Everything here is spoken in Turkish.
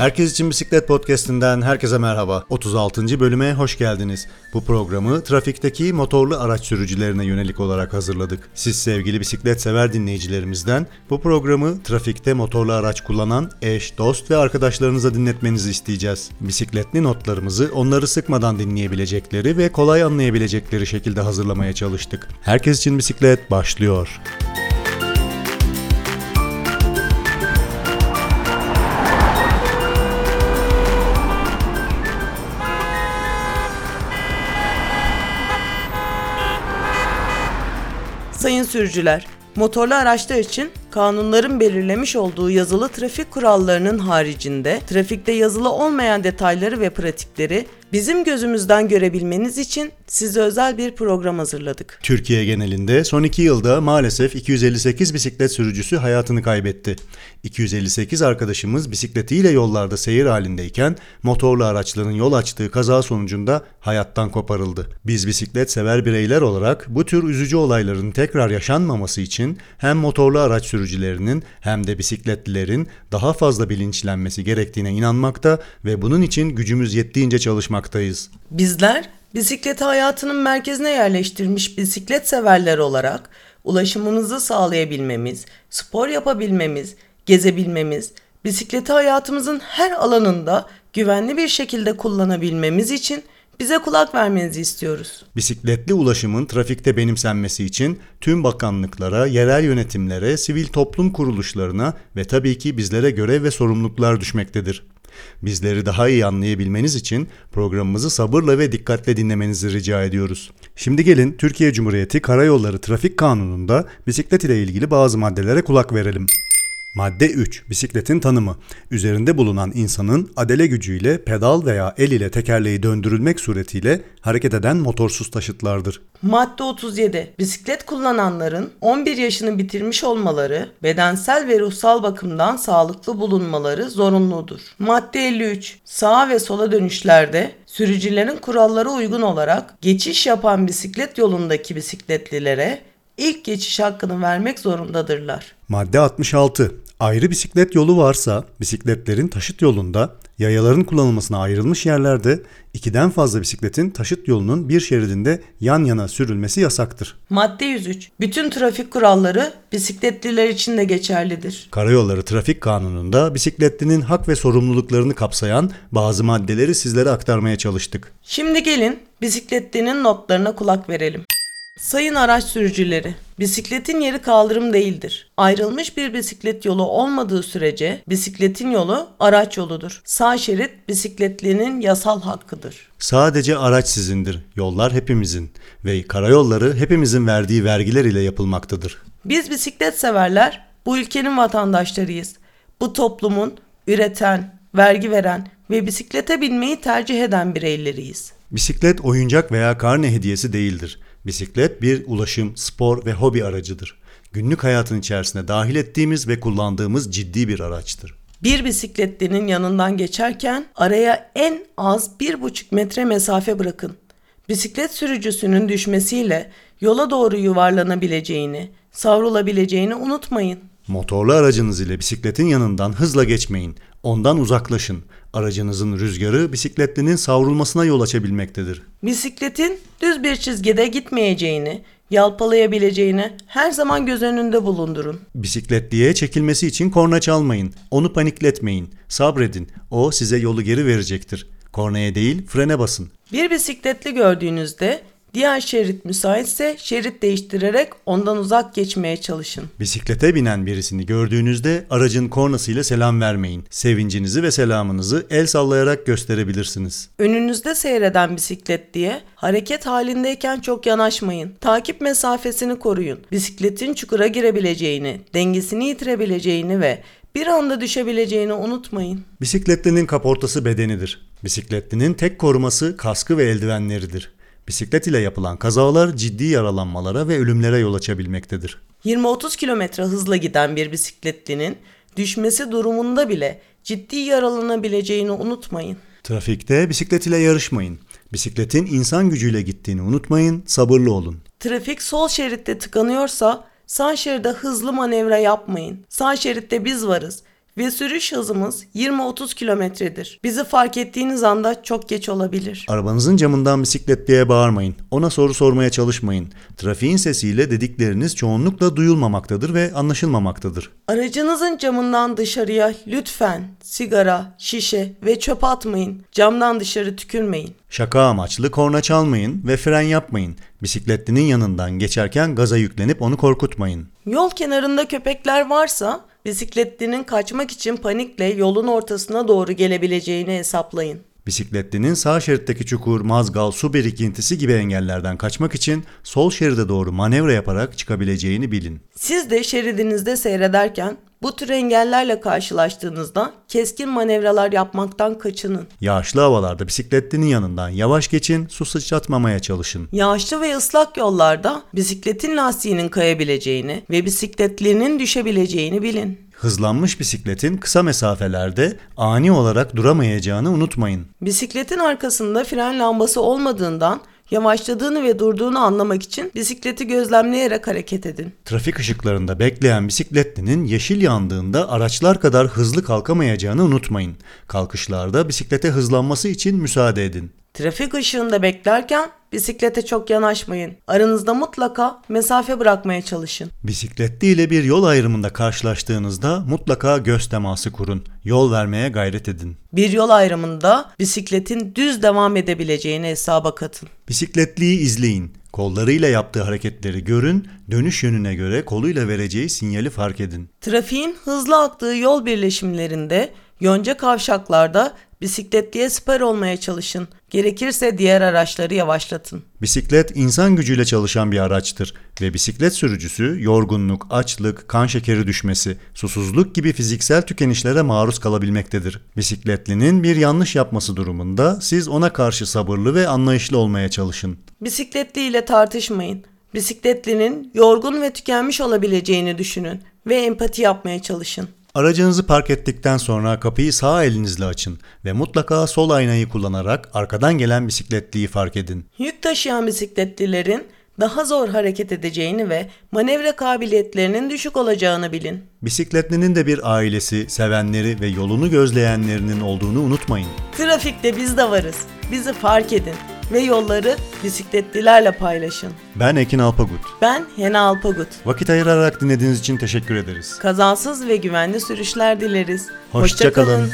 Herkes için Bisiklet Podcast'inden herkese merhaba. 36. bölüme hoş geldiniz. Bu programı trafikteki motorlu araç sürücülerine yönelik olarak hazırladık. Siz sevgili bisiklet sever dinleyicilerimizden bu programı trafikte motorlu araç kullanan eş, dost ve arkadaşlarınıza dinletmenizi isteyeceğiz. Bisikletli notlarımızı onları sıkmadan dinleyebilecekleri ve kolay anlayabilecekleri şekilde hazırlamaya çalıştık. Herkes için bisiklet başlıyor. Sayın sürücüler, motorlu araçlar için kanunların belirlemiş olduğu yazılı trafik kurallarının haricinde trafikte yazılı olmayan detayları ve pratikleri bizim gözümüzden görebilmeniz için size özel bir program hazırladık. Türkiye genelinde son iki yılda maalesef 258 bisiklet sürücüsü hayatını kaybetti. 258 arkadaşımız bisikletiyle yollarda seyir halindeyken motorlu araçların yol açtığı kaza sonucunda hayattan koparıldı. Biz bisiklet sever bireyler olarak bu tür üzücü olayların tekrar yaşanmaması için hem motorlu araç sürücülerinin hem de bisikletlilerin daha fazla bilinçlenmesi gerektiğine inanmakta ve bunun için gücümüz yettiğince çalışmaktayız. Bizler bisikleti hayatının merkezine yerleştirmiş bisiklet severler olarak ulaşımımızı sağlayabilmemiz, spor yapabilmemiz, gezebilmemiz, bisikleti hayatımızın her alanında güvenli bir şekilde kullanabilmemiz için bize kulak vermenizi istiyoruz. Bisikletli ulaşımın trafikte benimsenmesi için tüm bakanlıklara, yerel yönetimlere, sivil toplum kuruluşlarına ve tabii ki bizlere görev ve sorumluluklar düşmektedir. Bizleri daha iyi anlayabilmeniz için programımızı sabırla ve dikkatle dinlemenizi rica ediyoruz. Şimdi gelin Türkiye Cumhuriyeti Karayolları Trafik Kanunu'nda bisiklet ile ilgili bazı maddelere kulak verelim. Madde 3. Bisikletin tanımı. Üzerinde bulunan insanın adele gücüyle pedal veya el ile tekerleği döndürülmek suretiyle hareket eden motorsuz taşıtlardır. Madde 37. Bisiklet kullananların 11 yaşını bitirmiş olmaları, bedensel ve ruhsal bakımdan sağlıklı bulunmaları zorunludur. Madde 53. Sağa ve sola dönüşlerde sürücülerin kurallara uygun olarak geçiş yapan bisiklet yolundaki bisikletlilere ilk geçiş hakkını vermek zorundadırlar. Madde 66. Ayrı bisiklet yolu varsa bisikletlerin taşıt yolunda yayaların kullanılmasına ayrılmış yerlerde ikiden fazla bisikletin taşıt yolunun bir şeridinde yan yana sürülmesi yasaktır. Madde 103. Bütün trafik kuralları bisikletliler için de geçerlidir. Karayolları Trafik Kanunu'nda bisikletlinin hak ve sorumluluklarını kapsayan bazı maddeleri sizlere aktarmaya çalıştık. Şimdi gelin bisikletlinin notlarına kulak verelim. Sayın araç sürücüleri, bisikletin yeri kaldırım değildir. Ayrılmış bir bisiklet yolu olmadığı sürece bisikletin yolu araç yoludur. Sağ şerit bisikletlinin yasal hakkıdır. Sadece araç sizindir, yollar hepimizin ve karayolları hepimizin verdiği vergiler ile yapılmaktadır. Biz bisiklet severler bu ülkenin vatandaşlarıyız. Bu toplumun üreten, vergi veren ve bisiklete binmeyi tercih eden bireyleriyiz. Bisiklet oyuncak veya karne hediyesi değildir. Bisiklet bir ulaşım, spor ve hobi aracıdır. Günlük hayatın içerisine dahil ettiğimiz ve kullandığımız ciddi bir araçtır. Bir bisikletlinin yanından geçerken araya en az 1,5 metre mesafe bırakın. Bisiklet sürücüsünün düşmesiyle yola doğru yuvarlanabileceğini, savrulabileceğini unutmayın. Motorlu aracınız ile bisikletin yanından hızla geçmeyin. Ondan uzaklaşın. Aracınızın rüzgarı bisikletlinin savrulmasına yol açabilmektedir. Bisikletin düz bir çizgide gitmeyeceğini, yalpalayabileceğini her zaman göz önünde bulundurun. Bisikletliye çekilmesi için korna çalmayın. Onu panikletmeyin. Sabredin. O size yolu geri verecektir. Kornaya değil frene basın. Bir bisikletli gördüğünüzde diğer şerit müsaitse şerit değiştirerek ondan uzak geçmeye çalışın. Bisiklete binen birisini gördüğünüzde aracın kornasıyla selam vermeyin. Sevincinizi ve selamınızı el sallayarak gösterebilirsiniz. Önünüzde seyreden bisikletliye hareket halindeyken çok yanaşmayın. Takip mesafesini koruyun. Bisikletin çukura girebileceğini, dengesini yitirebileceğini ve bir anda düşebileceğini unutmayın. Bisikletlinin kaportası bedenidir. Bisikletlinin tek koruması kaskı ve eldivenleridir. Bisiklet ile yapılan kazalar ciddi yaralanmalara ve ölümlere yol açabilmektedir. 20-30 kilometre hızla giden bir bisikletlinin düşmesi durumunda bile ciddi yaralanabileceğini unutmayın. Trafikte bisiklet ile yarışmayın. Bisikletin insan gücüyle gittiğini unutmayın, sabırlı olun. Trafik sol şeritte tıkanıyorsa sağ şeride hızlı manevra yapmayın. Sağ şeritte biz varız ve sürüş hızımız 20-30 kilometredir. Bizi fark ettiğiniz anda çok geç olabilir. Arabanızın camından bisikletliye bağırmayın. Ona soru sormaya çalışmayın. Trafiğin sesiyle dedikleriniz çoğunlukla duyulmamaktadır ve anlaşılmamaktadır. Aracınızın camından dışarıya lütfen sigara, şişe ve çöp atmayın. Camdan dışarı tükürmeyin. Şaka amaçlı korna çalmayın ve fren yapmayın. Bisikletlinin yanından geçerken gaza yüklenip onu korkutmayın. Yol kenarında köpekler varsa bisikletlinin kaçmak için panikle yolun ortasına doğru gelebileceğini hesaplayın. Bisikletlinin sağ şeritteki çukur, mazgal, su birikintisi gibi engellerden kaçmak için sol şeride doğru manevra yaparak çıkabileceğini bilin. Siz de şeridinizde seyrederken bu tür engellerle karşılaştığınızda keskin manevralar yapmaktan kaçının. Yağışlı havalarda bisikletlinin yanından yavaş geçin, su sıçratmamaya çalışın. Yağışlı ve ıslak yollarda bisikletin lastiğinin kayabileceğini ve bisikletlinin düşebileceğini bilin. Hızlanmış bisikletin kısa mesafelerde ani olarak duramayacağını unutmayın. Bisikletin arkasında fren lambası olmadığından yavaşladığını ve durduğunu anlamak için bisikleti gözlemleyerek hareket edin. Trafik ışıklarında bekleyen bisikletlinin yeşil yandığında araçlar kadar hızlı kalkamayacağını unutmayın. Kalkışlarda bisiklete hızlanması için müsaade edin. Trafik ışığında beklerken bisiklete çok yanaşmayın. Aranızda mutlaka mesafe bırakmaya çalışın. Bisikletli ile bir yol ayrımında karşılaştığınızda mutlaka göz teması kurun. Yol vermeye gayret edin. Bir yol ayrımında bisikletin düz devam edebileceğini hesaba katın. Bisikletliyi izleyin. Kollarıyla yaptığı hareketleri görün, dönüş yönüne göre koluyla vereceği sinyali fark edin. Trafiğin hızlı aktığı yol birleşimlerinde, yonca kavşaklarda bisikletliye siper olmaya çalışın. Gerekirse diğer araçları yavaşlatın. Bisiklet insan gücüyle çalışan bir araçtır ve bisiklet sürücüsü yorgunluk, açlık, kan şekeri düşmesi, susuzluk gibi fiziksel tükenişlere maruz kalabilmektedir. Bisikletlinin bir yanlış yapması durumunda siz ona karşı sabırlı ve anlayışlı olmaya çalışın. Bisikletli ile tartışmayın. Bisikletlinin yorgun ve tükenmiş olabileceğini düşünün ve empati yapmaya çalışın. Aracınızı park ettikten sonra kapıyı sağ elinizle açın ve mutlaka sol aynayı kullanarak arkadan gelen bisikletliyi fark edin. Yük taşıyan bisikletlilerin daha zor hareket edeceğini ve manevra kabiliyetlerinin düşük olacağını bilin. Bisikletlinin de bir ailesi, sevenleri ve yolunu gözleyenlerinin olduğunu unutmayın. Trafikte biz de varız. Bizi fark edin ve yolları bisikletlilerle paylaşın. Ben Ekin Alpagut. Ben Hena Alpagut. Vakit ayırarak dinlediğiniz için teşekkür ederiz. Kazasız ve güvenli sürüşler dileriz. Hoşça kalın. kalın.